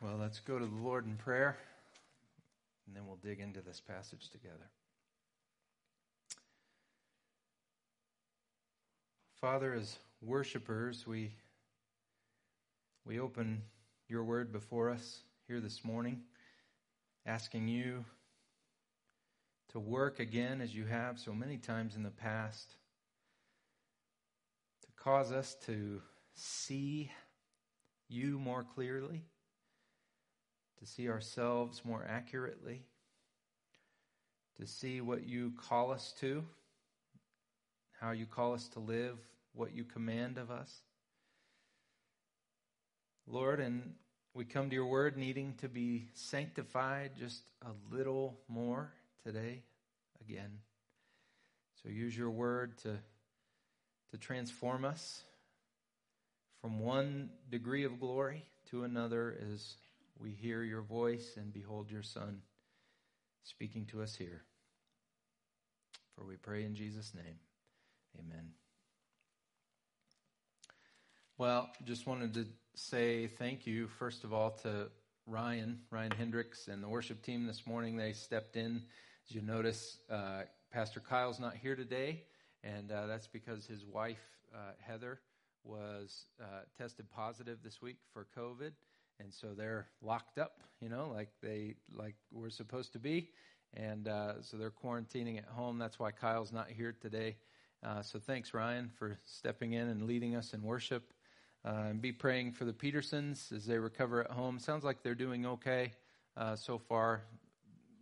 Well, let's go to the Lord in prayer, and then we'll dig into this passage together. Father, as worshipers, we, we open your word before us here this morning, asking you to work again as you have so many times in the past, to cause us to see you more clearly to see ourselves more accurately, to see what you call us to, how you call us to live, what you command of us. Lord, and we come to your word needing to be sanctified just a little more today again. So use your word to, to transform us from one degree of glory to another as we hear your voice and behold your Son speaking to us here. For we pray in Jesus' name. Amen. Well, just wanted to say thank you, first of all, to Ryan, Ryan Hendricks, and the worship team this morning. They stepped in. As you notice, uh, Pastor Kyle's not here today, and uh, that's because his wife, uh, Heather, was uh, tested positive this week for COVID and so they're locked up, you know, like they like we're supposed to be, and uh, so they're quarantining at home. That's why Kyle's not here today. Uh, so thanks, Ryan, for stepping in and leading us in worship. Uh, and be praying for the Petersons as they recover at home. Sounds like they're doing okay uh, so far,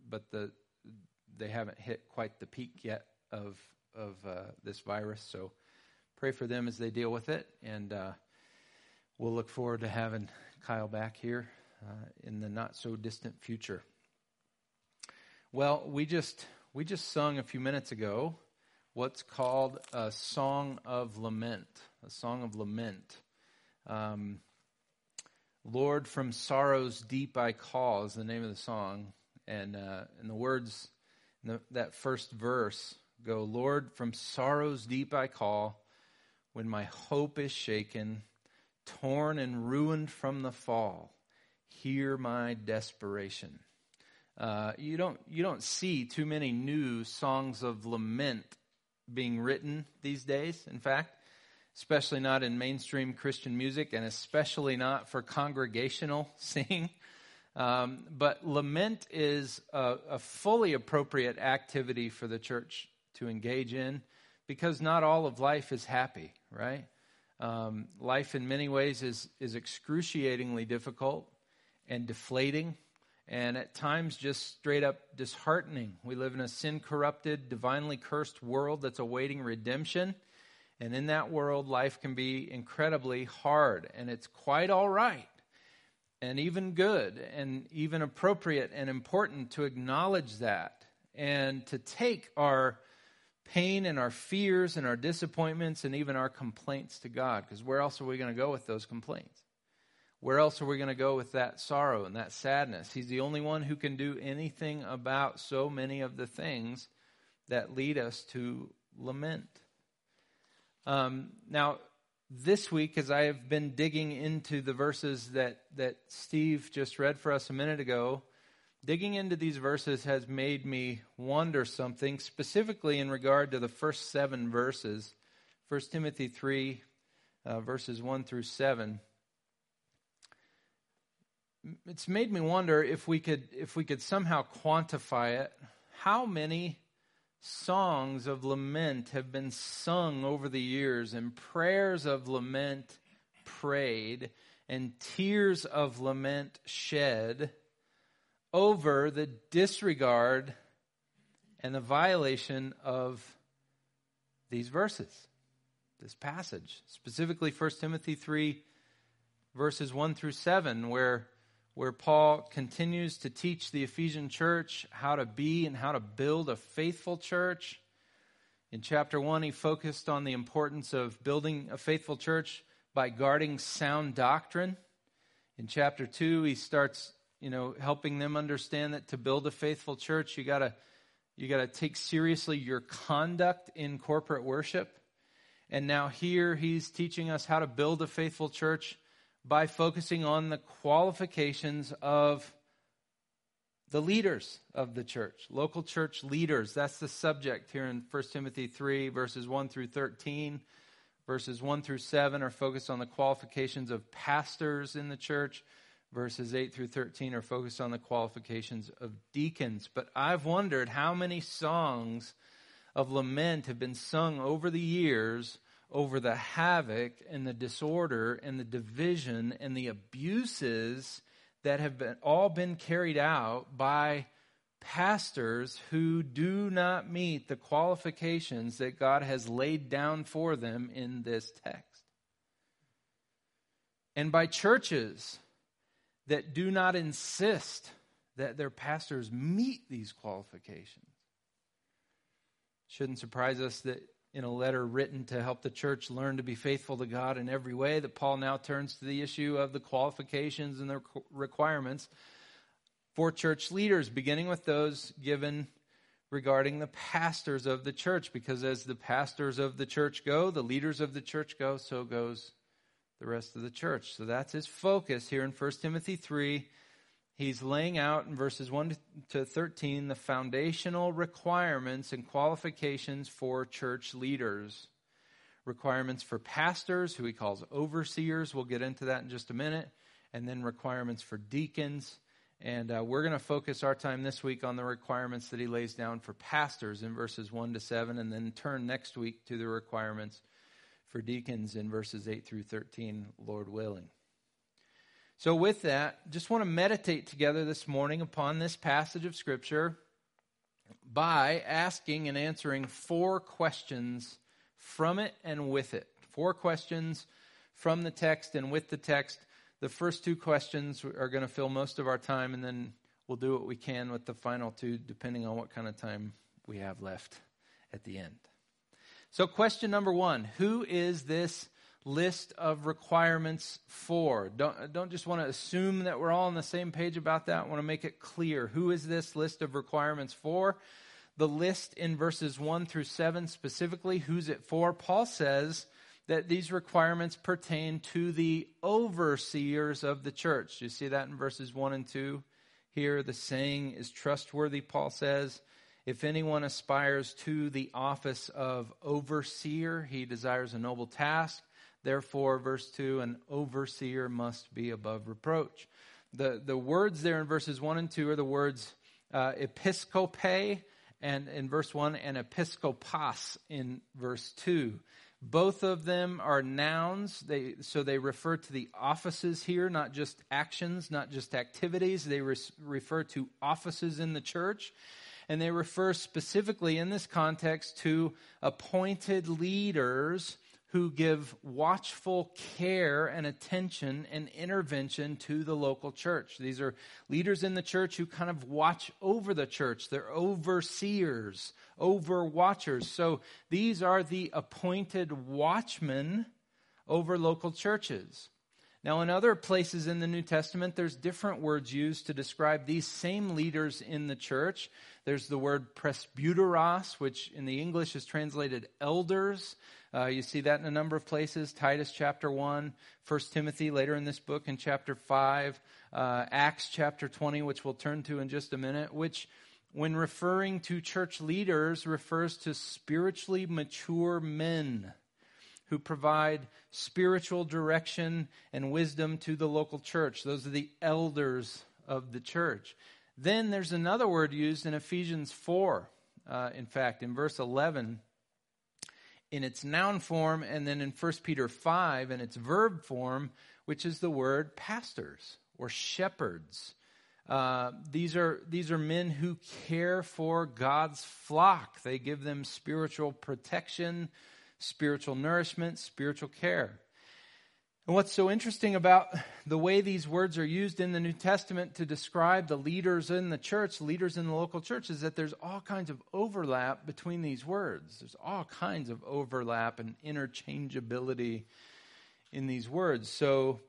but the they haven't hit quite the peak yet of of uh, this virus. So pray for them as they deal with it, and uh, we'll look forward to having Kyle back here uh, in the not so distant future. Well, we just we just sung a few minutes ago what's called a song of lament, a song of lament. Um, Lord, from sorrows deep I call is the name of the song, and uh, and the words in the, that first verse go, Lord, from sorrows deep I call, when my hope is shaken torn and ruined from the fall. Hear my desperation. Uh, you don't you don't see too many new songs of lament being written these days. In fact, especially not in mainstream Christian music, and especially not for congregational singing. Um, but lament is a, a fully appropriate activity for the church to engage in because not all of life is happy, right? Um, life, in many ways, is, is excruciatingly difficult and deflating, and at times just straight up disheartening. We live in a sin corrupted, divinely cursed world that's awaiting redemption. And in that world, life can be incredibly hard, and it's quite all right, and even good, and even appropriate and important to acknowledge that and to take our pain and our fears and our disappointments and even our complaints to God. Because where else are we going to go with those complaints? Where else are we going to go with that sorrow and that sadness? He's the only one who can do anything about so many of the things that lead us to lament. Um, now, this week, as I have been digging into the verses that, that Steve just read for us a minute ago, digging into these verses has made me wonder something, specifically in regard to the first seven verses 1 Timothy 3, uh, verses 1 through 7. It's made me wonder if we could if we could somehow quantify it. How many songs of lament have been sung over the years and prayers of lament prayed and tears of lament shed over the disregard and the violation of these verses, this passage, specifically 1 Timothy 3, verses 1 through 7, where, where Paul continues to teach the Ephesian church how to be and how to build a faithful church. In chapter 1, he focused on the importance of building a faithful church by guarding sound doctrine. In chapter 2, he starts you know, helping them understand that to build a faithful church, you gotta you gotta take seriously your conduct in corporate worship. And now here he's teaching us how to build a faithful church by focusing on the qualifications of the leaders of the church, local church leaders. That's the subject here in 1 Timothy 3, verses 1 through 13. Verses 1 through 7 are focused on the qualifications of pastors in the church. Verses 8 through 13 are focused on the qualifications of deacons. But I've wondered how many songs of lament have been sung over the years over the havoc and the disorder and the division and the abuses that have been, all been carried out by pastors who do not meet the qualifications that God has laid down for them in this text. And by churches that do not insist that their pastors meet these qualifications. Shouldn't surprise us that in a letter written to help the church learn to be faithful to God in every way, that Paul now turns to the issue of the qualifications and the requirements for church leaders, beginning with those given regarding the pastors of the church, because as the pastors of the church go, the leaders of the church go, so goes the rest of the church. So that's his focus here in 1 Timothy 3 he's laying out in verses 1 to 13 the foundational requirements and qualifications for church leaders. Requirements for pastors, who he calls overseers. We'll get into that in just a minute. And then requirements for deacons. And uh, we're going to focus our time this week on the requirements that he lays down for pastors in verses 1 to 7, and then turn next week to the requirements for deacons in verses 8 through 13, Lord willing. So, with that, just want to meditate together this morning upon this passage of Scripture by asking and answering four questions from it and with it. Four questions from the text and with the text. The first two questions are going to fill most of our time, and then we'll do what we can with the final two, depending on what kind of time we have left at the end. So, question number one Who is this list of requirements for. Don't, don't just want to assume that we're all on the same page about that. I want to make it clear. Who is this list of requirements for? The list in verses 1 through 7 specifically, who's it for? Paul says that these requirements pertain to the overseers of the church. You see that in verses 1 and 2? Here, the saying is trustworthy, Paul says. If anyone aspires to the office of overseer, he desires a noble task. Therefore, verse 2, an overseer must be above reproach. The, the words there in verses 1 and 2 are the words uh, episkope and in verse 1 and episkopos in verse 2. Both of them are nouns, they, so they refer to the offices here, not just actions, not just activities. They refer to offices in the church. And they refer specifically in this context to appointed leaders who give watchful care and attention and intervention to the local church. These are leaders in the church who kind of watch over the church. They're overseers, overwatchers. So these are the appointed watchmen over local churches. Now, in other places in the New Testament, there's different words used to describe these same leaders in the church. There's the word presbyteros, which in the English is translated elders. Uh, you see that in a number of places Titus chapter 1, 1 Timothy later in this book in chapter 5, uh, Acts chapter 20, which we'll turn to in just a minute, which, when referring to church leaders, refers to spiritually mature men who provide spiritual direction and wisdom to the local church. Those are the elders of the church. Then there's another word used in Ephesians 4. Uh, in fact, in verse 11, in its noun form, and then in 1 Peter 5 in its verb form, which is the word pastors or shepherds. Uh, these are these are men who care for God's flock. They give them spiritual protection, spiritual nourishment, spiritual care. And what's so interesting about the way these words are used in the New Testament to describe the leaders in the church, leaders in the local church, is that there's all kinds of overlap between these words. There's all kinds of overlap and interchangeability in these words. So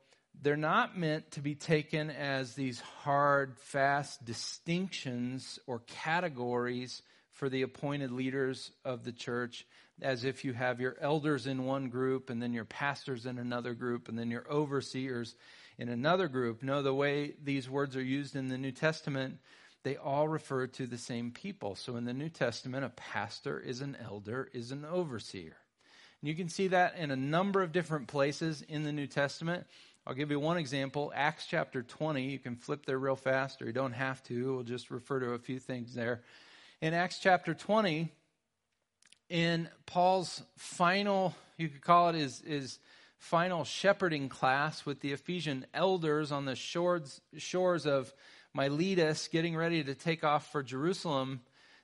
they're not meant to be taken as these hard, fast distinctions or categories for the appointed leaders of the church as if you have your elders in one group and then your pastors in another group and then your overseers in another group. No, the way these words are used in the New Testament, they all refer to the same people. So in the New Testament, a pastor is an elder, is an overseer. And you can see that in a number of different places in the New Testament. I'll give you one example Acts chapter 20. You can flip there real fast, or you don't have to. We'll just refer to a few things there. In Acts chapter 20, in Paul's final, you could call it his, his final shepherding class with the Ephesian elders on the shores, shores of Miletus, getting ready to take off for Jerusalem.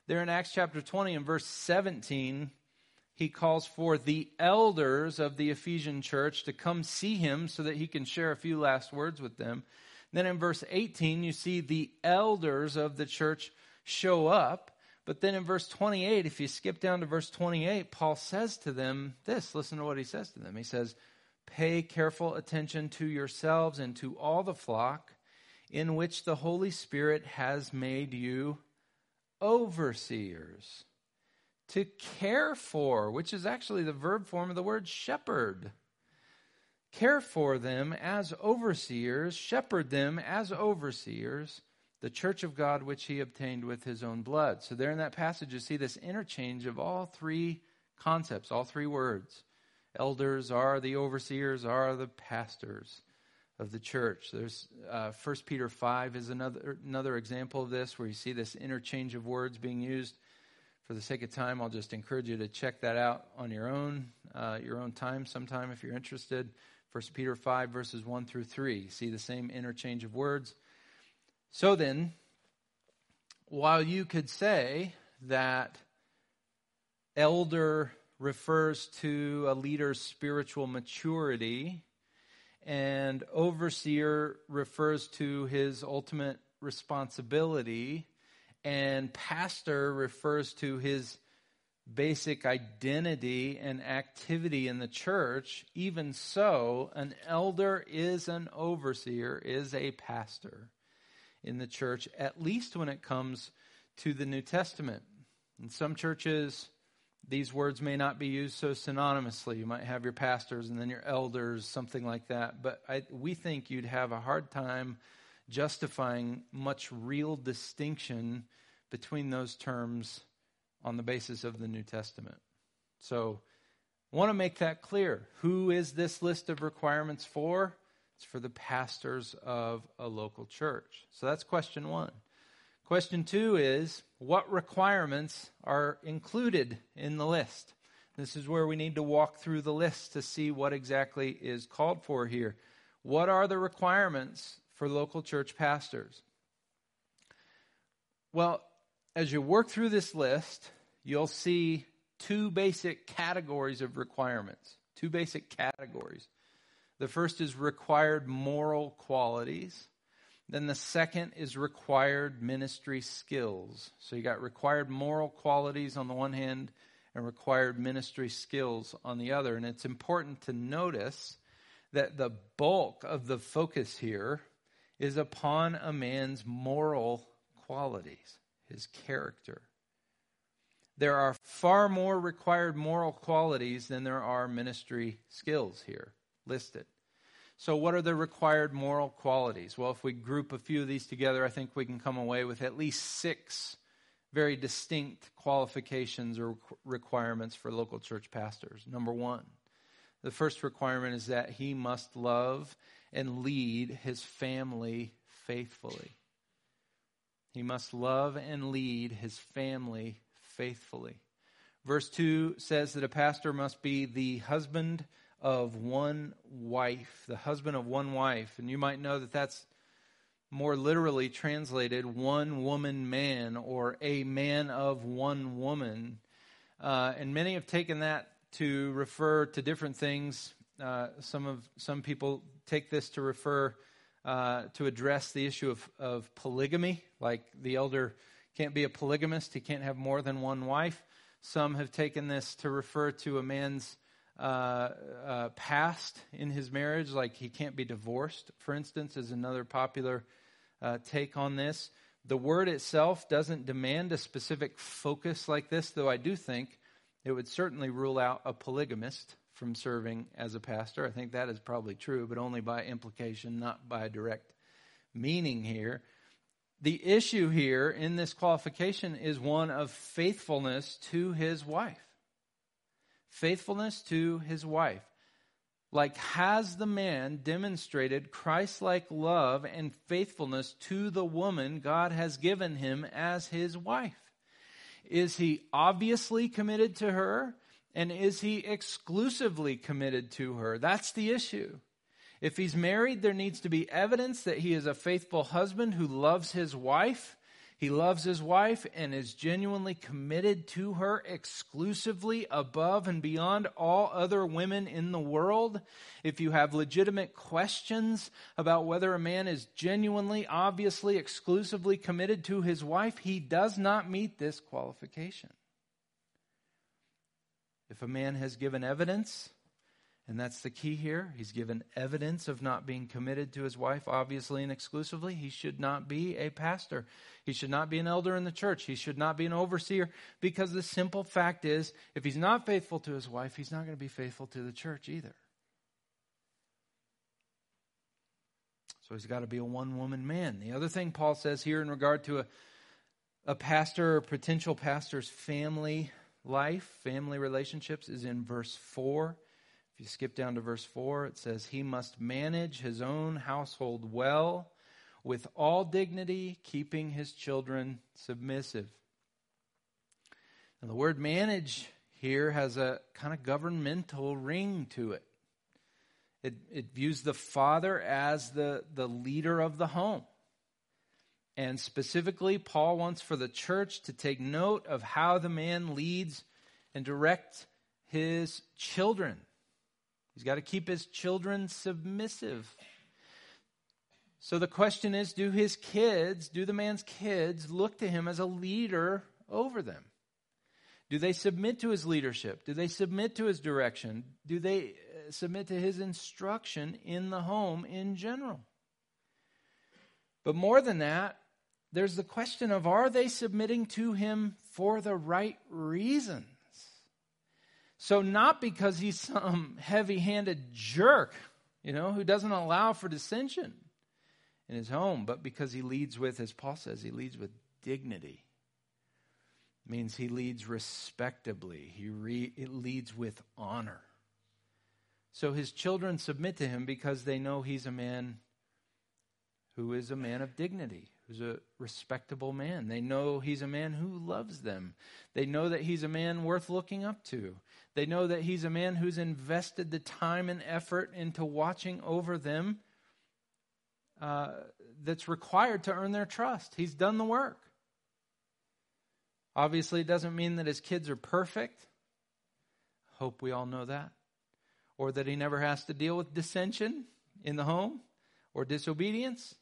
There in Acts chapter 20 and verse 17, he calls for the elders of the Ephesian church to come see him so that he can share a few last words with them. Then in verse 18, you see the elders of the church show up. But then in verse 28, if you skip down to verse 28, Paul says to them this listen to what he says to them. He says, Pay careful attention to yourselves and to all the flock in which the Holy Spirit has made you overseers to care for, which is actually the verb form of the word shepherd. Care for them as overseers, shepherd them as overseers, the church of God which he obtained with his own blood. So, there in that passage, you see this interchange of all three concepts, all three words. Elders are the overseers, are the pastors of the church. There's uh, 1 Peter 5 is another, another example of this where you see this interchange of words being used for the sake of time, I'll just encourage you to check that out on your own, uh, your own time sometime if you're interested. 1 Peter 5, verses 1 through 3. See the same interchange of words. So then, while you could say that elder refers to a leader's spiritual maturity, and overseer refers to his ultimate responsibility, and pastor refers to his basic identity and activity in the church. Even so, an elder is an overseer, is a pastor in the church, at least when it comes to the New Testament. In some churches, these words may not be used so synonymously. You might have your pastors and then your elders, something like that. But I, we think you'd have a hard time justifying much real distinction between those terms on the basis of the New Testament. So, I want to make that clear. Who is this list of requirements for? It's for the pastors of a local church. So that's question one. Question two is what requirements are included in the list? This is where we need to walk through the list to see what exactly is called for here. What are the requirements for local church pastors? Well, as you work through this list, you'll see two basic categories of requirements. Two basic categories. The first is required moral qualities. Then the second is required ministry skills. So you got required moral qualities on the one hand and required ministry skills on the other. And it's important to notice that the bulk of the focus here is upon a man's moral qualities, his character. There are far more required moral qualities than there are ministry skills here listed. So, what are the required moral qualities? Well, if we group a few of these together, I think we can come away with at least six very distinct qualifications or requirements for local church pastors. Number one, the first requirement is that he must love and lead his family faithfully. He must love and lead his family faithfully. Verse 2 says that a pastor must be the husband of one wife, the husband of one wife. And you might know that that's more literally translated one woman man or a man of one woman. Uh, and many have taken that to refer to different things. Uh, some of some people take this to refer uh, to address the issue of, of polygamy, like the elder can't be a polygamist; he can't have more than one wife. Some have taken this to refer to a man's uh, uh, past in his marriage, like he can't be divorced, for instance, is another popular uh, take on this. The word itself doesn't demand a specific focus like this, though I do think It would certainly rule out a polygamist from serving as a pastor. I think that is probably true, but only by implication, not by direct meaning here. The issue here in this qualification is one of faithfulness to his wife. Faithfulness to his wife. Like, has the man demonstrated Christ like love and faithfulness to the woman God has given him as his wife? Is he obviously committed to her? And is he exclusively committed to her? That's the issue. If he's married, there needs to be evidence that he is a faithful husband who loves his wife. He loves his wife and is genuinely committed to her exclusively above and beyond all other women in the world. If you have legitimate questions about whether a man is genuinely, obviously, exclusively committed to his wife, he does not meet this qualification. If a man has given evidence, and that's the key here, he's given evidence of not being committed to his wife, obviously and exclusively, he should not be a pastor. He should not be an elder in the church. He should not be an overseer because the simple fact is, if he's not faithful to his wife, he's not going to be faithful to the church either. So he's got to be a one woman man. The other thing Paul says here in regard to a, a pastor or potential pastor's family life, family relationships, is in verse 4. If you skip down to verse 4, it says, He must manage his own household well, with all dignity, keeping his children submissive. And the word manage here has a kind of governmental ring to it. It, it views the father as the, the leader of the home. And specifically, Paul wants for the church to take note of how the man leads and directs his children. He's got to keep his children submissive. So the question is do his kids, do the man's kids look to him as a leader over them? Do they submit to his leadership? Do they submit to his direction? Do they uh, submit to his instruction in the home in general? But more than that, there's the question of are they submitting to him for the right reasons? So, not because he's some heavy handed jerk, you know, who doesn't allow for dissension in his home, but because he leads with, as Paul says, he leads with dignity. It means he leads respectably, he re- leads with honor. So his children submit to him because they know he's a man who is a man of dignity, who's a respectable man. They know he's a man who loves them. They know that he's a man worth looking up to. They know that he's a man who's invested the time and effort into watching over them uh, that's required to earn their trust. He's done the work. Obviously, it doesn't mean that his kids are perfect. Hope we all know that. Or that he never has to deal with dissension in the home or disobedience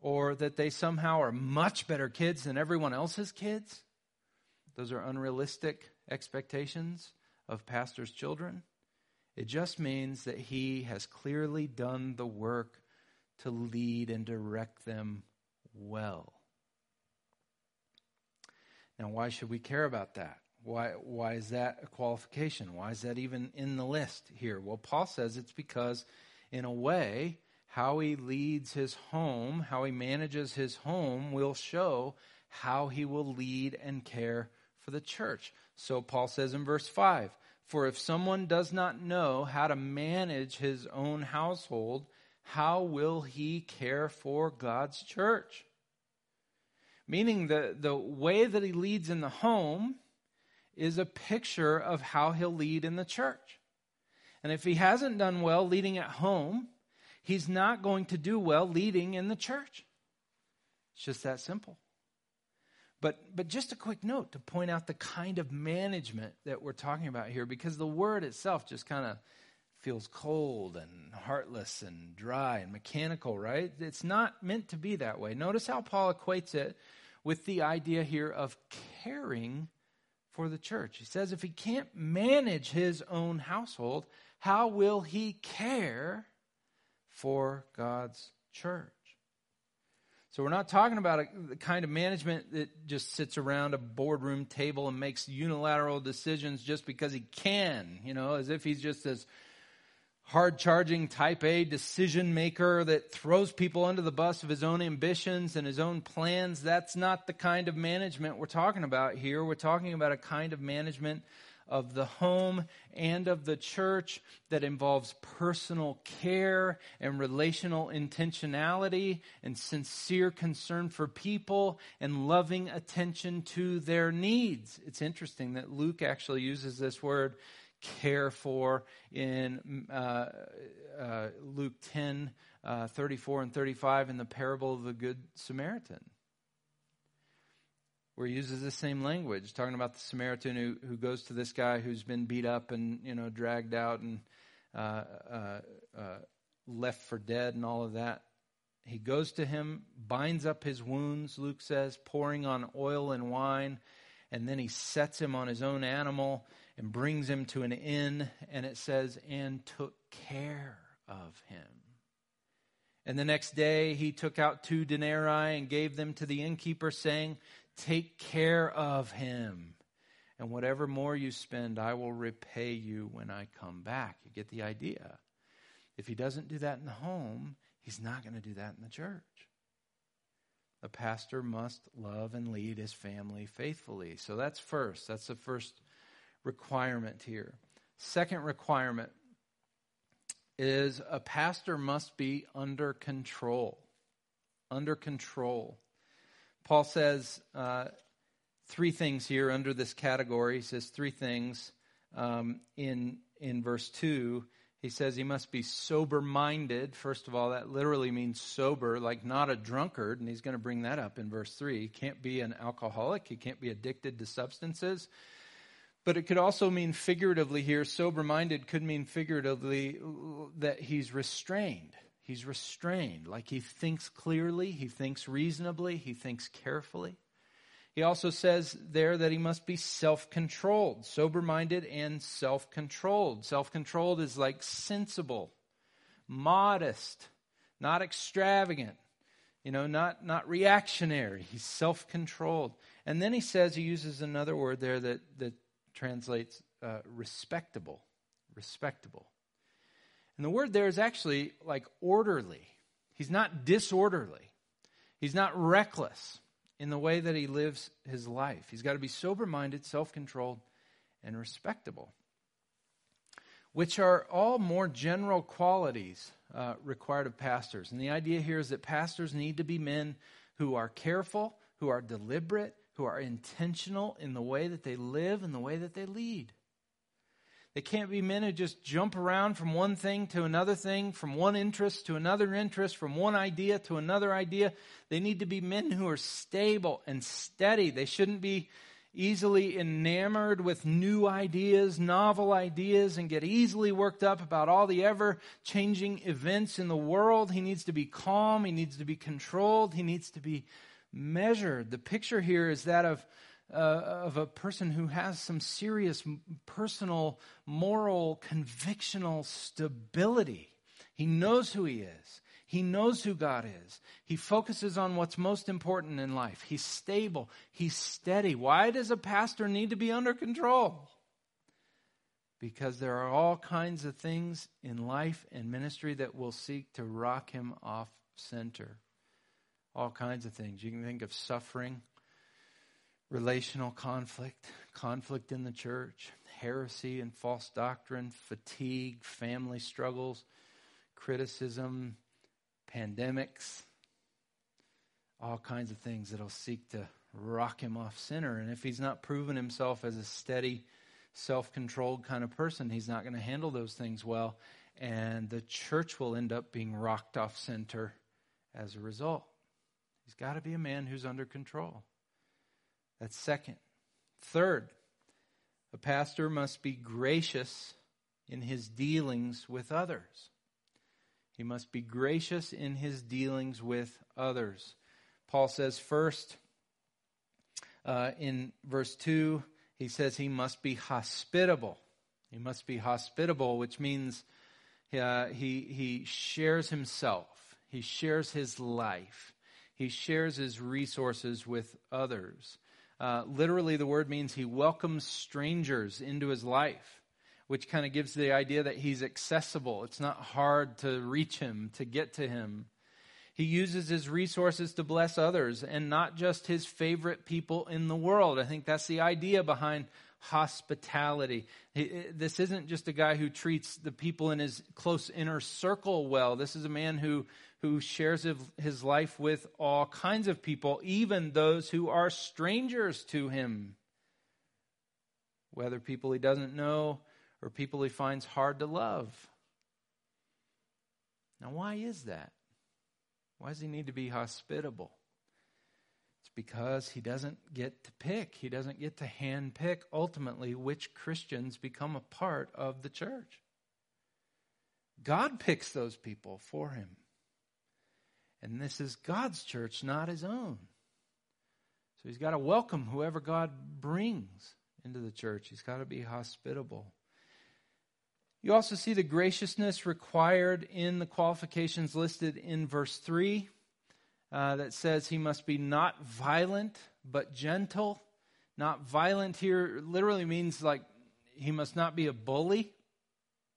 or that they somehow are much better kids than everyone else's kids. Those are unrealistic expectations of pastors' children. It just means that he has clearly done the work to lead and direct them well. Now, why should we care about that? Why, why is that a qualification? Why is that even in the list here? Well, Paul says it's because, in a way, how he leads his home, how he manages his home, will show how he will lead and care for the church. So Paul says in verse 5 For if someone does not know how to manage his own household, how will he care for God's church? Meaning, the, the way that he leads in the home is a picture of how he'll lead in the church. And if he hasn't done well leading at home, he's not going to do well leading in the church. It's just that simple. But, but just a quick note to point out the kind of management that we're talking about here, because the word itself just kind of feels cold and heartless and dry and mechanical, right? It's not meant to be that way. Notice how Paul equates it with the idea here of caring for the church. He says if he can't manage his own household, how will he care for God's church. So we're not talking about a, the kind of management that just sits around a boardroom table and makes unilateral decisions just because he can, you know, as if he's just this hard charging type A decision maker that throws people under the bus of his own ambitions and his own plans. That's not the kind of management we're talking about here. We're talking about a kind of management of the home and of the church that involves personal care and relational intentionality and sincere concern for people and loving attention to their needs. It's interesting that Luke actually uses this word care for in uh, uh, Luke 10 uh, 34 and 35 in the parable of the Good Samaritan where he uses the same language, talking about the Samaritan who, who goes to this guy who's been beat up and you know dragged out and uh, uh, uh, left for dead and all of that. He goes to him, binds up his wounds, Luke says, pouring on oil and wine, and then he sets him on his own animal and brings him to an inn, and it says, and took care of him. And the next day he took out two denarii and gave them to the innkeeper, saying, Take care of him. And whatever more you spend, I will repay you when I come back. You get the idea. If he doesn't do that in the home, he's not going to do that in the church. A pastor must love and lead his family faithfully. So that's first. That's the first requirement here. Second requirement is a pastor must be under control. Under control. Paul says uh, three things here under this category. He says three things um, in in verse two. He says he must be sober minded. First of all, that literally means sober, like not a drunkard, and he's going to bring that up in verse three. He can't be an alcoholic. He can't be addicted to substances. But it could also mean figuratively here, sober minded could mean figuratively that he's restrained. He's restrained, like he thinks clearly, he thinks reasonably, he thinks carefully. He also says there that he must be self controlled, sober minded and self controlled. Self controlled is like sensible, modest, not extravagant, you know, not, not reactionary. He's self controlled. And then he says, he uses another word there that, that translates uh, respectable. Respectable. And the word there is actually like orderly. He's not disorderly. He's not reckless in the way that he lives his life. He's got to be sober minded, self controlled, and respectable, which are all more general qualities uh, required of pastors. And the idea here is that pastors need to be men who are careful, who are deliberate, who are intentional in the way that they live and the way that they lead. They can't be men who just jump around from one thing to another thing, from one interest to another interest, from one idea to another idea. They need to be men who are stable and steady. They shouldn't be easily enamored with new ideas, novel ideas, and get easily worked up about all the ever changing events in the world. He needs to be calm. He needs to be controlled. He needs to be measured. The picture here is that of uh, of a person who has some serious personal, moral, convictional stability. He knows who he is. He knows who God is. He focuses on what's most important in life. He's stable. He's steady. Why does a pastor need to be under control? Because there are all kinds of things in life and ministry that will seek to rock him off center. All kinds of things. You can think of suffering relational conflict, conflict in the church, heresy and false doctrine, fatigue, family struggles, criticism, pandemics, all kinds of things that'll seek to rock him off center. And if he's not proven himself as a steady, self controlled kind of person, he's not going to handle those things well. And the church will end up being rocked off center as a result. He's got to be a man who's under control. That's second. Third, a pastor must be gracious in his dealings with others. He must be gracious in his dealings with others. Paul says first uh, in verse 2, he says he must be hospitable. He must be hospitable, which means uh, he, he shares himself, he shares his life, He shares his resources with others. Uh, literally, the word means he welcomes strangers into his life, which kind of gives the idea that he's accessible. It's not hard to reach him, to get to him. He uses his resources to bless others and not just his favorite people in the world. I think that's the idea behind hospitality. This isn't just a guy who treats the people in his close inner circle well. This is a man who, who shares his life with all kinds of people, even those who are strangers to him. Whether people he doesn't know or people he finds hard to love. Now, why is that? Why does he need to be hospitable? It's because he doesn't get to pick. He doesn't get to hand pick ultimately which Christians become a part of the church. God picks those people for him. And this is God's church, not his own. So he's got to welcome whoever God brings into the church. He's got to be hospitable. You also see the graciousness required in the qualifications listed in verse 3 uh, that says he must be not violent, but gentle. Not violent here literally means like he must not be a bully,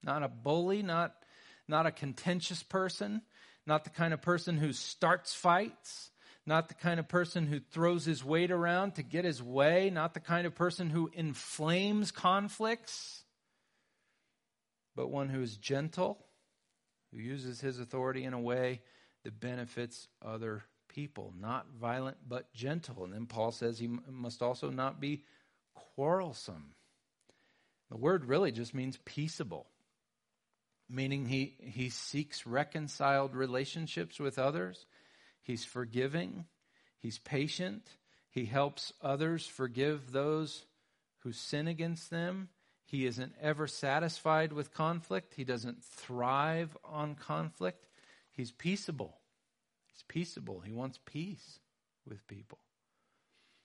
not a bully, not, not a contentious person, not the kind of person who starts fights, not the kind of person who throws his weight around to get his way, not the kind of person who inflames conflicts but one who is gentle, who uses his authority in a way that benefits other people. Not violent, but gentle. And then Paul says he must also not be quarrelsome. The word really just means peaceable, meaning he, he seeks reconciled relationships with others. He's forgiving. He's patient. He helps others forgive those who sin against them. He isn't ever satisfied with conflict. He doesn't thrive on conflict. He's peaceable. He's peaceable. He wants peace with people.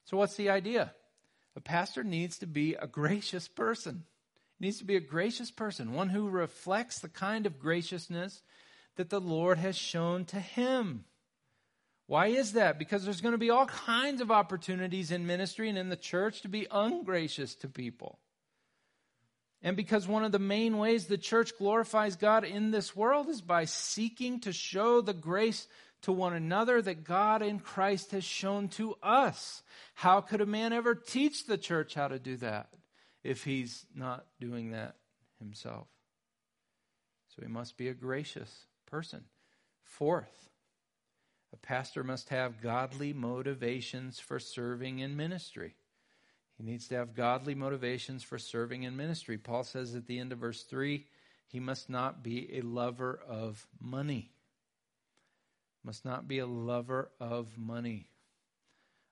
So, what's the idea? A pastor needs to be a gracious person. He needs to be a gracious person, one who reflects the kind of graciousness that the Lord has shown to him. Why is that? Because there's going to be all kinds of opportunities in ministry and in the church to be ungracious to people. And because one of the main ways the church glorifies God in this world is by seeking to show the grace to one another that God in Christ has shown to us. How could a man ever teach the church how to do that if he's not doing that himself? So he must be a gracious person. Fourth, a pastor must have godly motivations for serving in ministry. He needs to have godly motivations for serving in ministry. Paul says at the end of verse 3 he must not be a lover of money. Must not be a lover of money.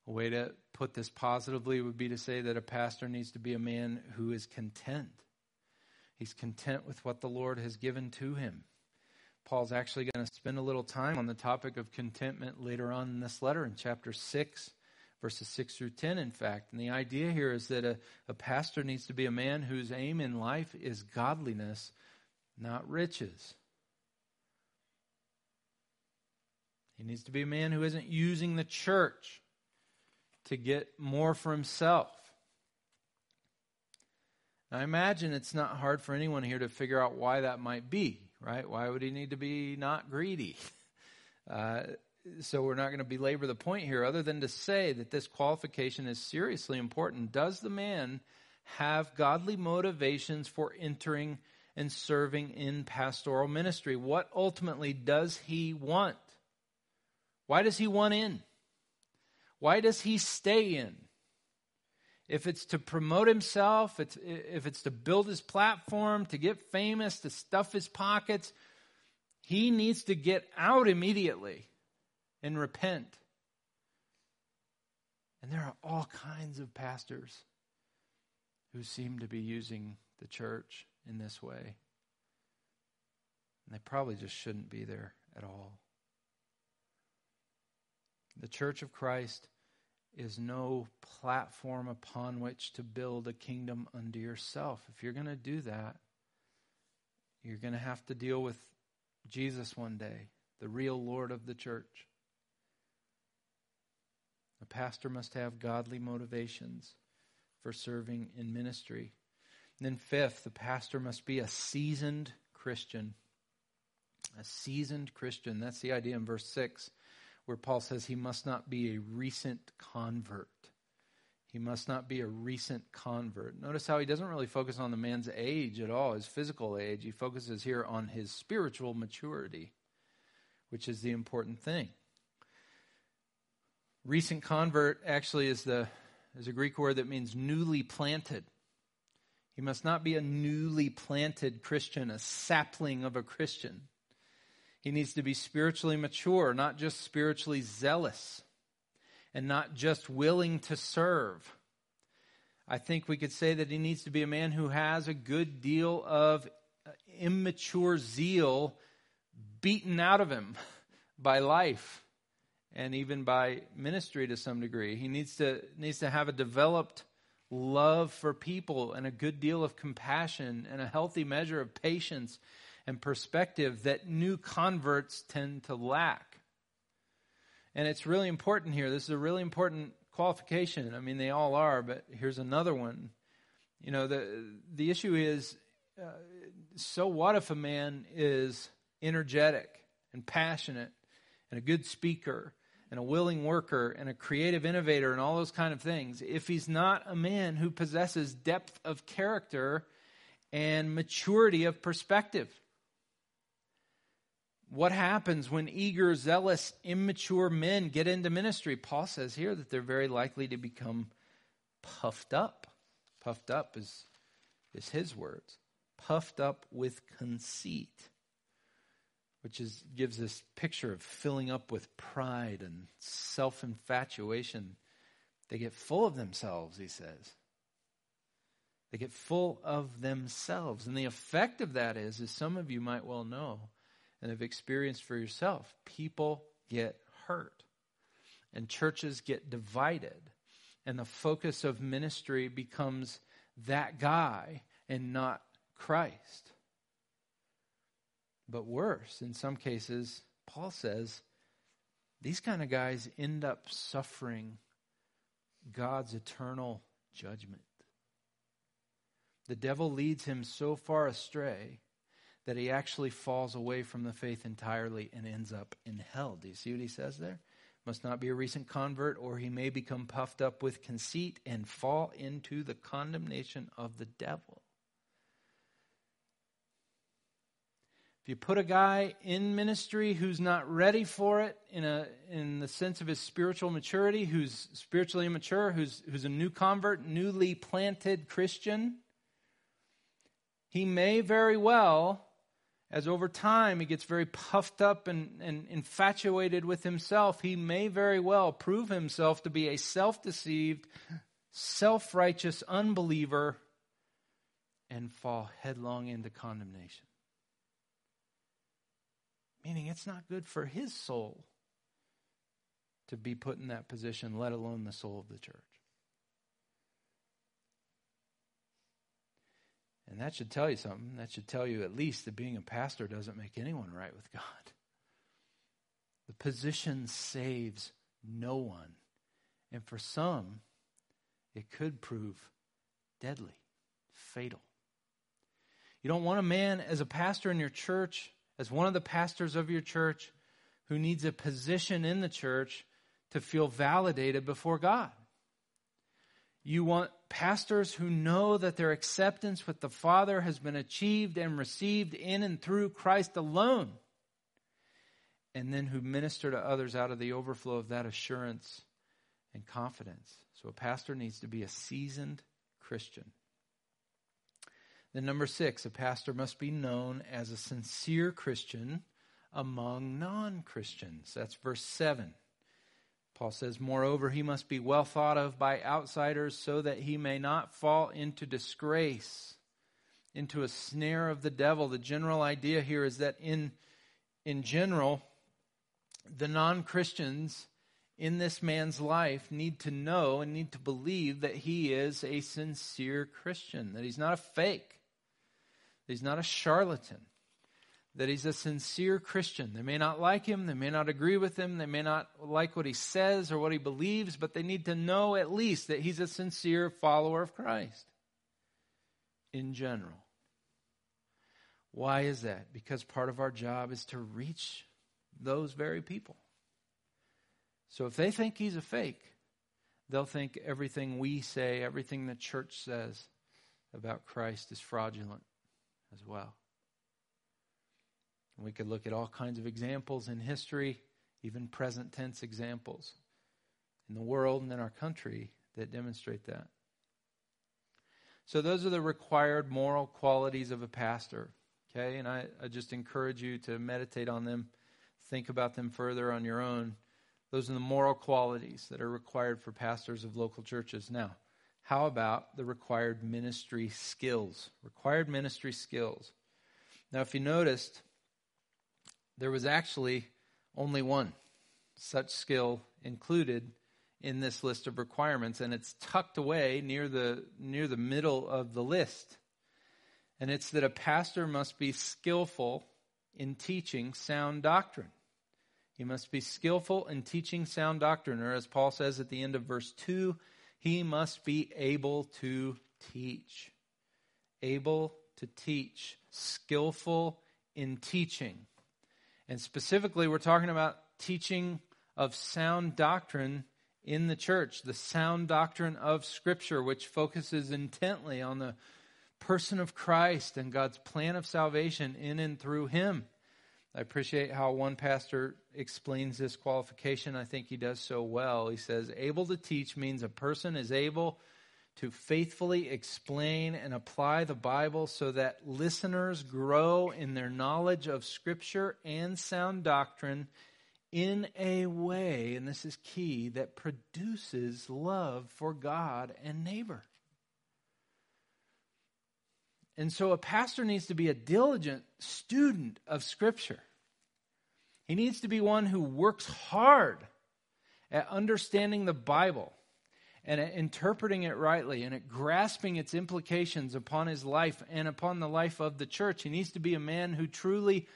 A way to put this positively would be to say that a pastor needs to be a man who is content. He's content with what the Lord has given to him. Paul's actually going to spend a little time on the topic of contentment later on in this letter in chapter 6 verses 6 through 10, in fact. And the idea here is that a, a pastor needs to be a man whose aim in life is godliness, not riches. He needs to be a man who isn't using the church to get more for himself. Now, I imagine it's not hard for anyone here to figure out why that might be, right? Why would he need to be not greedy? Uh, so we're not going to belabor the point here other than to say that this qualification is seriously important. Does the man have godly motivations for entering and serving in pastoral ministry? What ultimately does he want? Why does he want in? Why does he stay in? If it's to promote himself, it's, if it's to build his platform, to get famous, to stuff his pockets, he needs to get out immediately and repent. And there are all kinds of pastors who seem to be using the church in this way. And they probably just shouldn't be there at all. The church of Christ is no platform upon which to build a kingdom unto yourself. If you're going to do that, you're going to have to deal with Jesus one day, the real Lord of the church. A pastor must have godly motivations for serving in ministry. And then, fifth, the pastor must be a seasoned Christian. A seasoned Christian. That's the idea in verse 6, where Paul says he must not be a recent convert. He must not be a recent convert. Notice how he doesn't really focus on the man's age at all, his physical age. He focuses here on his spiritual maturity, which is the important thing. Recent convert actually is the is a Greek word that means newly planted. He must not be a newly planted Christian, a sapling of a Christian. He needs to be spiritually mature, not just spiritually zealous, and not just willing to serve. I think we could say that he needs to be a man who has a good deal of immature zeal beaten out of him by life and even by ministry to some degree. He needs to needs to have a developed love for people and a good deal of compassion and a healthy measure of patience and perspective that new converts tend to lack. And it's really important here. This is a really important qualification. I mean, they all are, but here's another one. You know, the the issue is uh, so what if a man is energetic and passionate and a good speaker and a willing worker and a creative innovator and all those kind of things, if he's not a man who possesses depth of character and maturity of perspective. What happens when eager, zealous, immature men get into ministry? Paul says here that they're very likely to become puffed up. Puffed up is, is his words. Puffed up with conceit which is, gives this picture of filling up with pride and self infatuation. They get full of themselves, he says. They get full of themselves. And the effect of that is, as some of you might well know and have experienced for yourself, people get hurt and churches get divided. And the focus of ministry becomes that guy and not Christ. But worse, in some cases, Paul says these kind of guys end up suffering God's eternal judgment. The devil leads him so far astray that he actually falls away from the faith entirely and ends up in hell. Do you see what he says there? Must not be a recent convert, or he may become puffed up with conceit and fall into the condemnation of the devil. If you put a guy in ministry who's not ready for it in a in the sense of his spiritual maturity, who's spiritually immature, who's who's a new convert, newly planted Christian, he may very well, as over time he gets very puffed up and, and infatuated with himself, he may very well prove himself to be a self-deceived, self-righteous unbeliever and fall headlong into condemnation meaning it's not good for his soul to be put in that position, let alone the soul of the church. And that should tell you something. That should tell you at least that being a pastor doesn't make anyone right with God. The position saves no one. And for some, it could prove deadly, fatal. You don't want a man as a pastor in your church as one of the pastors of your church who needs a position in the church to feel validated before God. You want pastors who know that their acceptance with the Father has been achieved and received in and through Christ alone, and then who minister to others out of the overflow of that assurance and confidence. So a pastor needs to be a seasoned Christian. Then, number six, a pastor must be known as a sincere Christian among non Christians. That's verse 7. Paul says, Moreover, he must be well thought of by outsiders so that he may not fall into disgrace, into a snare of the devil. The general idea here is that in, in general, the non Christians in this man's life need to know and need to believe that he is a sincere Christian, that he's not a fake, that He's not a charlatan. That he's a sincere Christian. They may not like him, they may not agree with him, they may not like what he says or what he believes, but they need to know at least that he's a sincere follower of Christ in general. Why is that? Because part of our job is to reach those very people. So if they think he's a fake, they'll think everything we say, everything the church says about Christ is fraudulent as well. We could look at all kinds of examples in history, even present tense examples in the world and in our country that demonstrate that. So, those are the required moral qualities of a pastor. Okay, and I, I just encourage you to meditate on them, think about them further on your own. Those are the moral qualities that are required for pastors of local churches. Now, how about the required ministry skills? Required ministry skills. Now, if you noticed, there was actually only one such skill included in this list of requirements, and it's tucked away near the, near the middle of the list. And it's that a pastor must be skillful in teaching sound doctrine. He must be skillful in teaching sound doctrine, or as Paul says at the end of verse 2, he must be able to teach. Able to teach. Skillful in teaching. And specifically, we're talking about teaching of sound doctrine in the church, the sound doctrine of Scripture, which focuses intently on the person of Christ and God's plan of salvation in and through Him. I appreciate how one pastor explains this qualification. I think he does so well. He says, able to teach means a person is able to faithfully explain and apply the Bible so that listeners grow in their knowledge of Scripture and sound doctrine in a way, and this is key, that produces love for God and neighbor. And so a pastor needs to be a diligent student of Scripture. He needs to be one who works hard at understanding the Bible and interpreting it rightly and grasping its implications upon his life and upon the life of the church. He needs to be a man who truly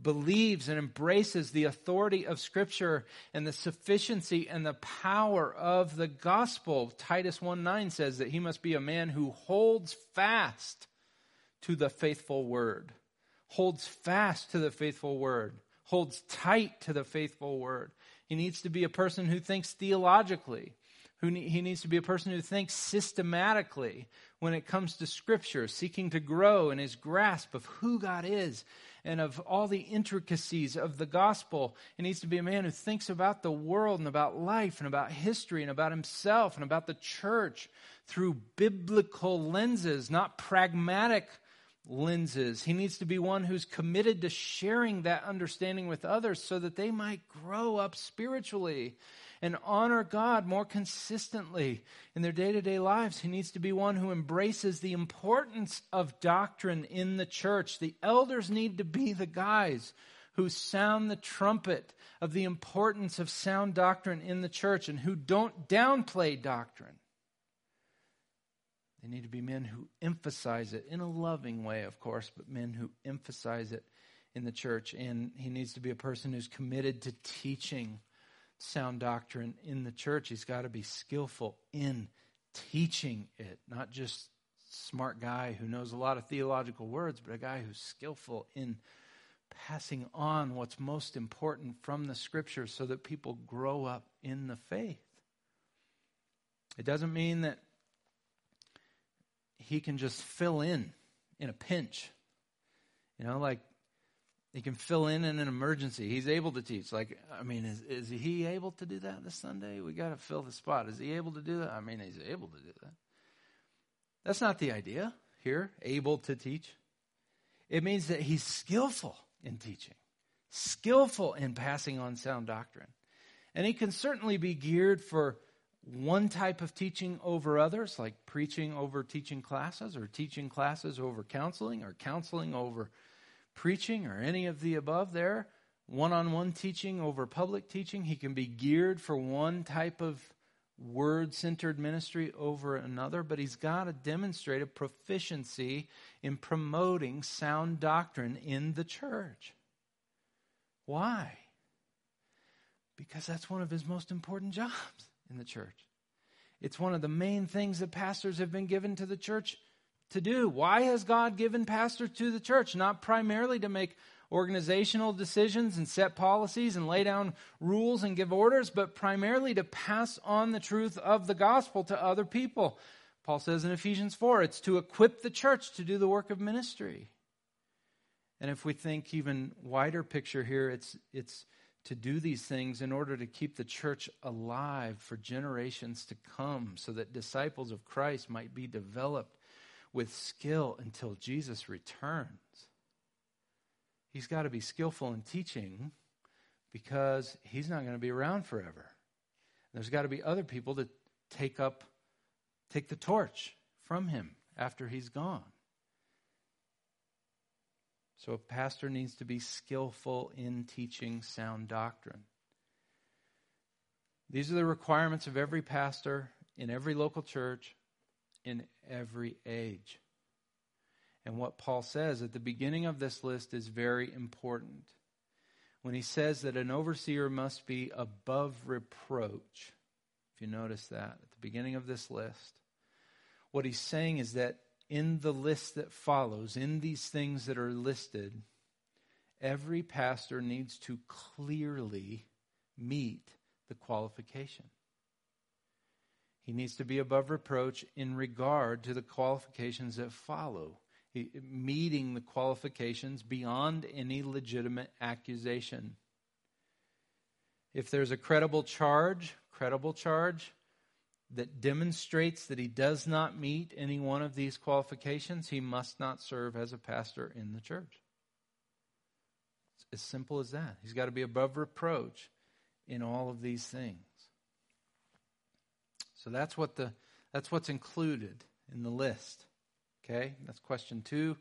believes and embraces the authority of Scripture and the sufficiency and the power of the gospel. Titus 1 9 says that he must be a man who holds fast to the faithful word, holds fast to the faithful word, holds tight to the faithful word. He needs to be a person who thinks theologically. Who he needs to be a person who thinks systematically when it comes to Scripture, seeking to grow in his grasp of who God is and of all the intricacies of the gospel. He needs to be a man who thinks about the world and about life and about history and about himself and about the church through biblical lenses, not pragmatic lenses. He needs to be one who's committed to sharing that understanding with others so that they might grow up spiritually and honor God more consistently in their day to day lives. He needs to be one who embraces the importance of doctrine in the church. The elders need to be the guys who sound the trumpet of the importance of sound doctrine in the church and who don't downplay doctrine. They need to be men who emphasize it in a loving way, of course, but men who emphasize it in the church. And he needs to be a person who's committed to teaching sound doctrine in the church. He's got to be skillful in teaching it, not just smart guy who knows a lot of theological words, but a guy who's skillful in passing on what's most important from the scriptures so that people grow up in the faith. It doesn't mean that he can just fill in in a pinch. You know, like he can fill in in an emergency. He's able to teach. Like, I mean, is, is he able to do that this Sunday? We got to fill the spot. Is he able to do that? I mean, he's able to do that. That's not the idea here, able to teach. It means that he's skillful in teaching, skillful in passing on sound doctrine. And he can certainly be geared for one type of teaching over others, like preaching over teaching classes, or teaching classes over counseling, or counseling over preaching, or any of the above there. One on one teaching over public teaching. He can be geared for one type of word centered ministry over another, but he's got to demonstrate a proficiency in promoting sound doctrine in the church. Why? Because that's one of his most important jobs in the church. It's one of the main things that pastors have been given to the church to do. Why has God given pastors to the church? Not primarily to make organizational decisions and set policies and lay down rules and give orders, but primarily to pass on the truth of the gospel to other people. Paul says in Ephesians 4, it's to equip the church to do the work of ministry. And if we think even wider picture here, it's, it's to do these things in order to keep the church alive for generations to come so that disciples of Christ might be developed with skill until Jesus returns. He's got to be skillful in teaching because he's not going to be around forever. There's got to be other people to take up take the torch from him after he's gone. So a pastor needs to be skillful in teaching sound doctrine. These are the requirements of every pastor in every local church in every age. And what Paul says at the beginning of this list is very important. When he says that an overseer must be above reproach, if you notice that at the beginning of this list, what he's saying is that in the list that follows, in these things that are listed, every pastor needs to clearly meet the qualification. He needs to be above reproach in regard to the qualifications that follow, meeting the qualifications beyond any legitimate accusation. If there's a credible charge, credible charge, that demonstrates that he does not meet any one of these qualifications, he must not serve as a pastor in the church. It's as simple as that. He's got to be above reproach in all of these things. So that's what the that's what's included in the list. Okay? That's question 2.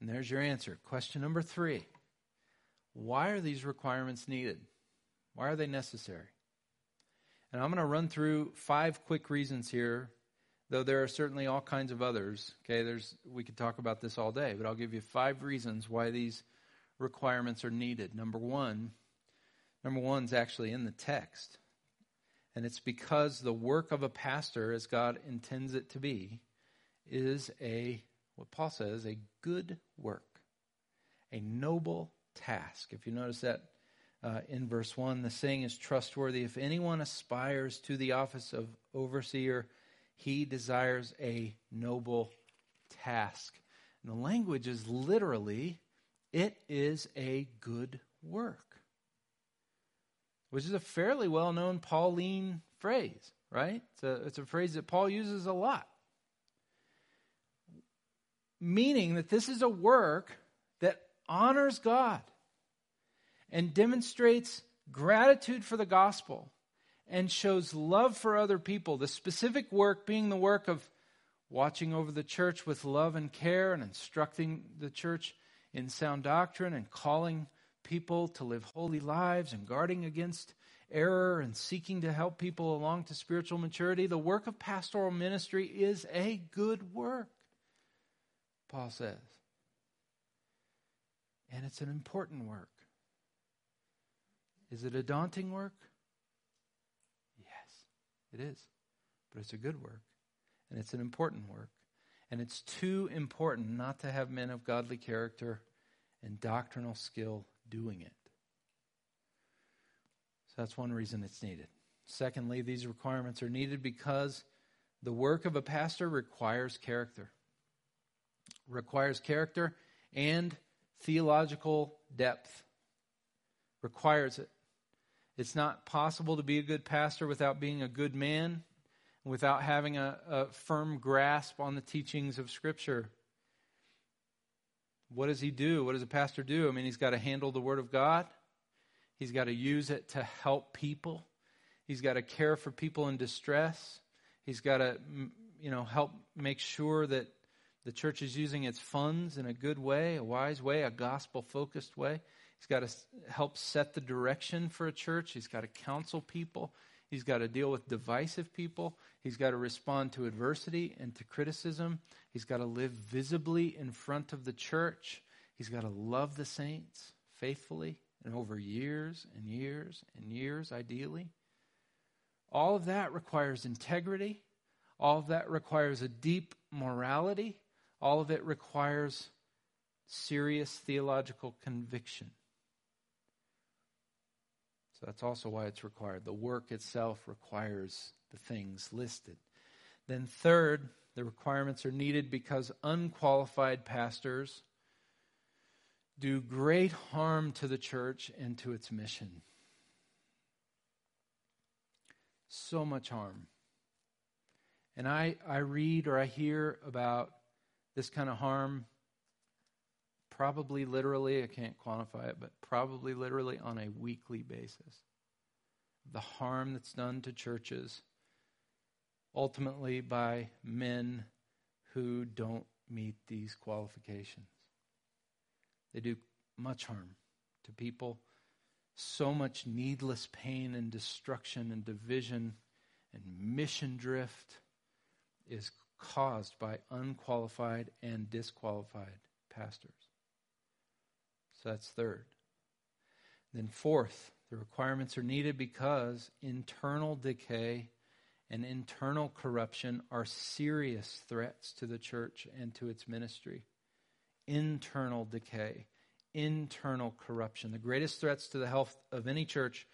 And there's your answer. Question number 3. Why are these requirements needed? Why are they necessary? And I'm going to run through five quick reasons here, though there are certainly all kinds of others. Okay, there's we could talk about this all day, but I'll give you five reasons why these requirements are needed. Number one, number one is actually in the text. And it's because the work of a pastor, as God intends it to be, is a, what Paul says, a good work, a noble task. If you notice that uh, in verse 1. The saying is trustworthy. If anyone aspires to the office of overseer, he desires a noble task. And the language is literally, it is a good work, which is a fairly well known Pauline phrase, right? It's a, it's a phrase that Paul uses a lot. Meaning that this is a work that honors God and demonstrates gratitude for the gospel and shows love for other people. The specific work being the work of watching over the church with love and care and instructing the church in sound doctrine and calling people to live holy lives and guarding against error and seeking to help people along to spiritual maturity. The work of pastoral ministry is a good work, Paul says. And it's an important work. Is it a daunting work? Yes, it is. But it's a good work. And it's an important work. And it's too important not to have men of godly character and doctrinal skill doing it. So that's one reason it's needed. Secondly, these requirements are needed because the work of a pastor requires character. Requires character and theological depth. Requires it. It's not possible to be a good pastor without being a good man, without having a, a firm grasp on the teachings of Scripture. What does he do? What does a pastor do? I mean, he's got to handle the Word of God, he's got to use it to help people, he's got to care for people in distress, he's got to you know, help make sure that the church is using its funds in a good way, a wise way, a gospel focused way. He's got to help set the direction for a church. He's got to counsel people. He's got to deal with divisive people. He's got to respond to adversity and to criticism. He's got to live visibly in front of the church. He's got to love the saints faithfully and over years and years and years, ideally. All of that requires integrity. All of that requires a deep morality. All of it requires serious theological conviction. That's also why it's required. The work itself requires the things listed. Then, third, the requirements are needed because unqualified pastors do great harm to the church and to its mission. So much harm. And I, I read or I hear about this kind of harm probably literally, I can't quantify it, but probably literally on a weekly basis. The harm that's done to churches, ultimately by men who don't meet these qualifications. They do much harm to people, so much needless pain and destruction and division and mission drift is caused by unqualified and disqualified pastors. So that's third. Then, fourth, the requirements are needed because internal decay and internal corruption are serious threats to the church and to its ministry. Internal decay, internal corruption. The greatest threats to the health of any church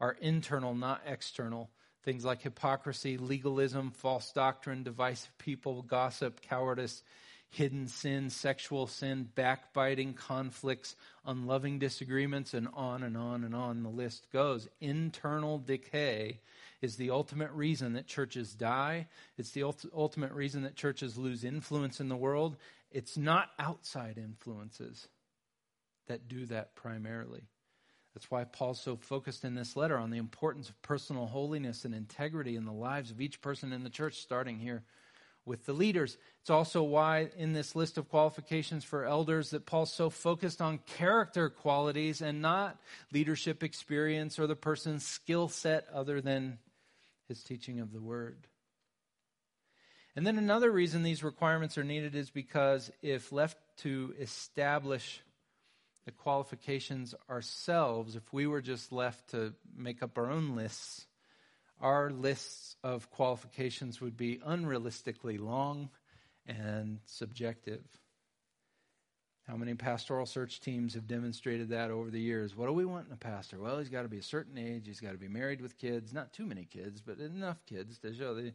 are internal, not external. Things like hypocrisy, legalism, false doctrine, divisive people, gossip, cowardice, hidden sin, sexual sin, backbiting, conflicts, unloving disagreements, and on and on and on the list goes. Internal decay is the ultimate reason that churches die. It's the ultimate reason that churches lose influence in the world. It's not outside influences that do that primarily. That's why Paul's so focused in this letter on the importance of personal holiness and integrity in the lives of each person in the church, starting here with the leaders. It's also why in this list of qualifications for elders that Paul's so focused on character qualities and not leadership experience or the person's skill set other than his teaching of the word. And then another reason these requirements are needed is because if left to establish the qualifications ourselves, if we were just left to make up our own lists, our lists of qualifications would be unrealistically long and subjective. How many pastoral search teams have demonstrated that over the years? What do we want in a pastor? Well, he's got to be a certain age. He's got to be married with kids, not too many kids, but enough kids to show that.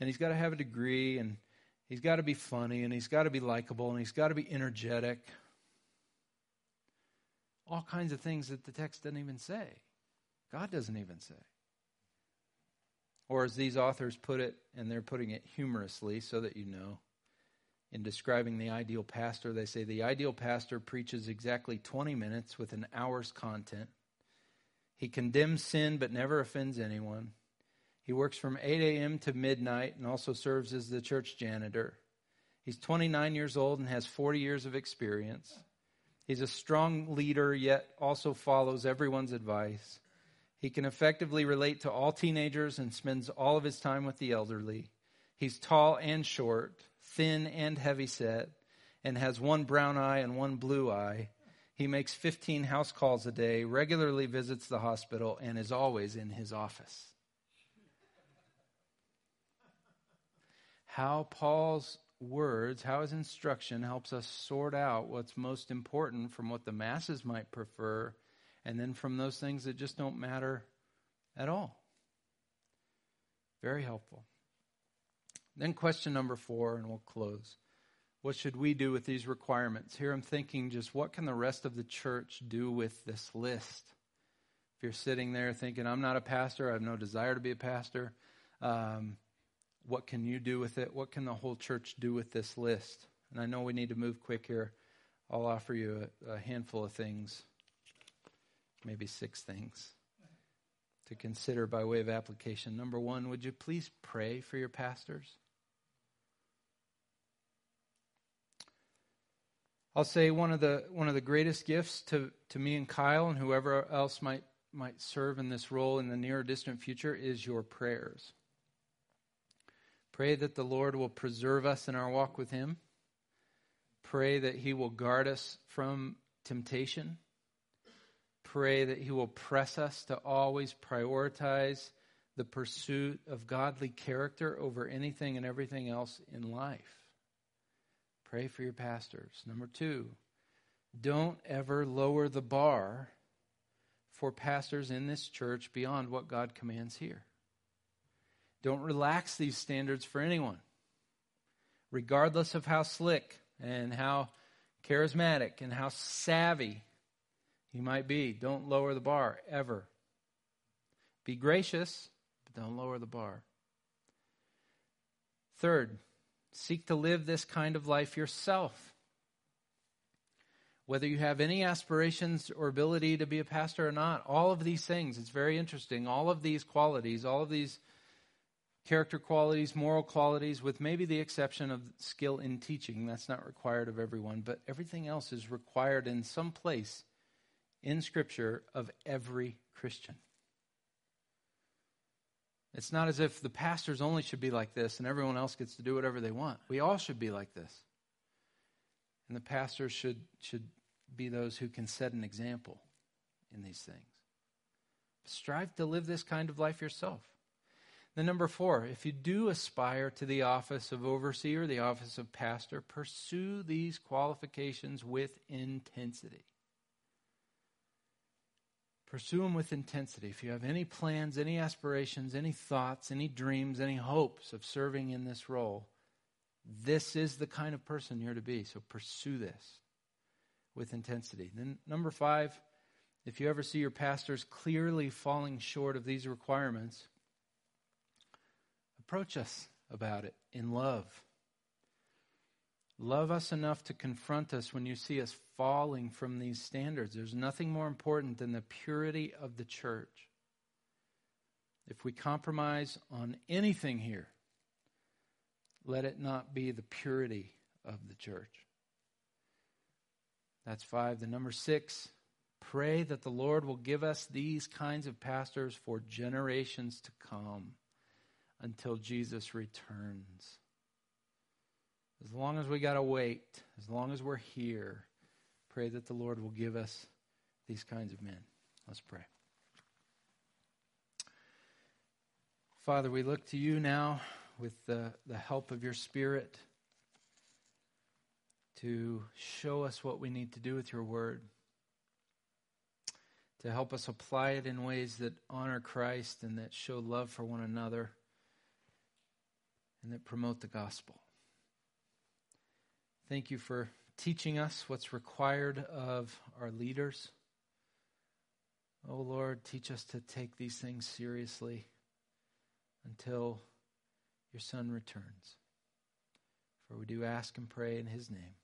And he's got to have a degree, and he's got to be funny, and he's got to be likable, and he's got to be energetic. All kinds of things that the text doesn't even say. God doesn't even say. Or as these authors put it, and they're putting it humorously so that you know, in describing the ideal pastor, they say the ideal pastor preaches exactly 20 minutes with an hour's content. He condemns sin but never offends anyone. He works from 8 a.m. to midnight and also serves as the church janitor. He's 29 years old and has 40 years of experience. He's a strong leader, yet also follows everyone's advice. He can effectively relate to all teenagers and spends all of his time with the elderly. He's tall and short, thin and heavy set, and has one brown eye and one blue eye. He makes 15 house calls a day, regularly visits the hospital, and is always in his office. How Paul's words, how his instruction helps us sort out what's most important from what the masses might prefer and then from those things that just don't matter at all. Very helpful. Then, question number four, and we'll close. What should we do with these requirements? Here I'm thinking just what can the rest of the church do with this list? If you're sitting there thinking, I'm not a pastor, I have no desire to be a pastor, um, what can you do with it? What can the whole church do with this list? And I know we need to move quick here. I'll offer you a, a handful of things maybe six things to consider by way of application. Number one, would you please pray for your pastors? I'll say one of the one of the greatest gifts to, to me and Kyle and whoever else might might serve in this role in the near or distant future is your prayers. Pray that the Lord will preserve us in our walk with Him. Pray that He will guard us from temptation. Pray that He will press us to always prioritize the pursuit of godly character over anything and everything else in life. Pray for your pastors. Number two, don't ever lower the bar for pastors in this church beyond what God commands here. Don't relax these standards for anyone, regardless of how slick and how charismatic and how savvy he might be. Don't lower the bar ever. Be gracious, but don't lower the bar. Third, seek to live this kind of life yourself. Whether you have any aspirations or ability to be a pastor or not, all of these things, it's very interesting. All of these qualities, all of these character qualities, moral qualities, with maybe the exception of skill in teaching. That's not required of everyone, but everything else is required in some place in Scripture of every Christian. It's not as if the pastors only should be like this and everyone else gets to do whatever they want. We all should be like this. And the pastors should, should be those who can set an example in these things. Strive to live this kind of life yourself. Then, number four, if you do aspire to the office of overseer, the office of pastor, pursue these qualifications with intensity. Pursue them with intensity. If you have any plans, any aspirations, any thoughts, any dreams, any hopes of serving in this role, this is the kind of person you're to be. So pursue this with intensity. Then, number five, if you ever see your pastors clearly falling short of these requirements, approach us about it in love. Love us enough to confront us when you see us falling from these standards. There's nothing more important than the purity of the church. If we compromise on anything here, let it not be the purity of the church. That's five. The number six, pray that the Lord will give us these kinds of pastors for generations to come until Jesus returns. As long as we got to wait, as long as we're here, pray that the Lord will give us these kinds of men. Let's pray. Father, we look to you now with the, the help of your Spirit to show us what we need to do with your word, to help us apply it in ways that honor Christ and that show love for one another and that promote the gospel. Thank you for teaching us what's required of our leaders. Oh Lord, teach us to take these things seriously until your Son returns. For we do ask and pray in his name.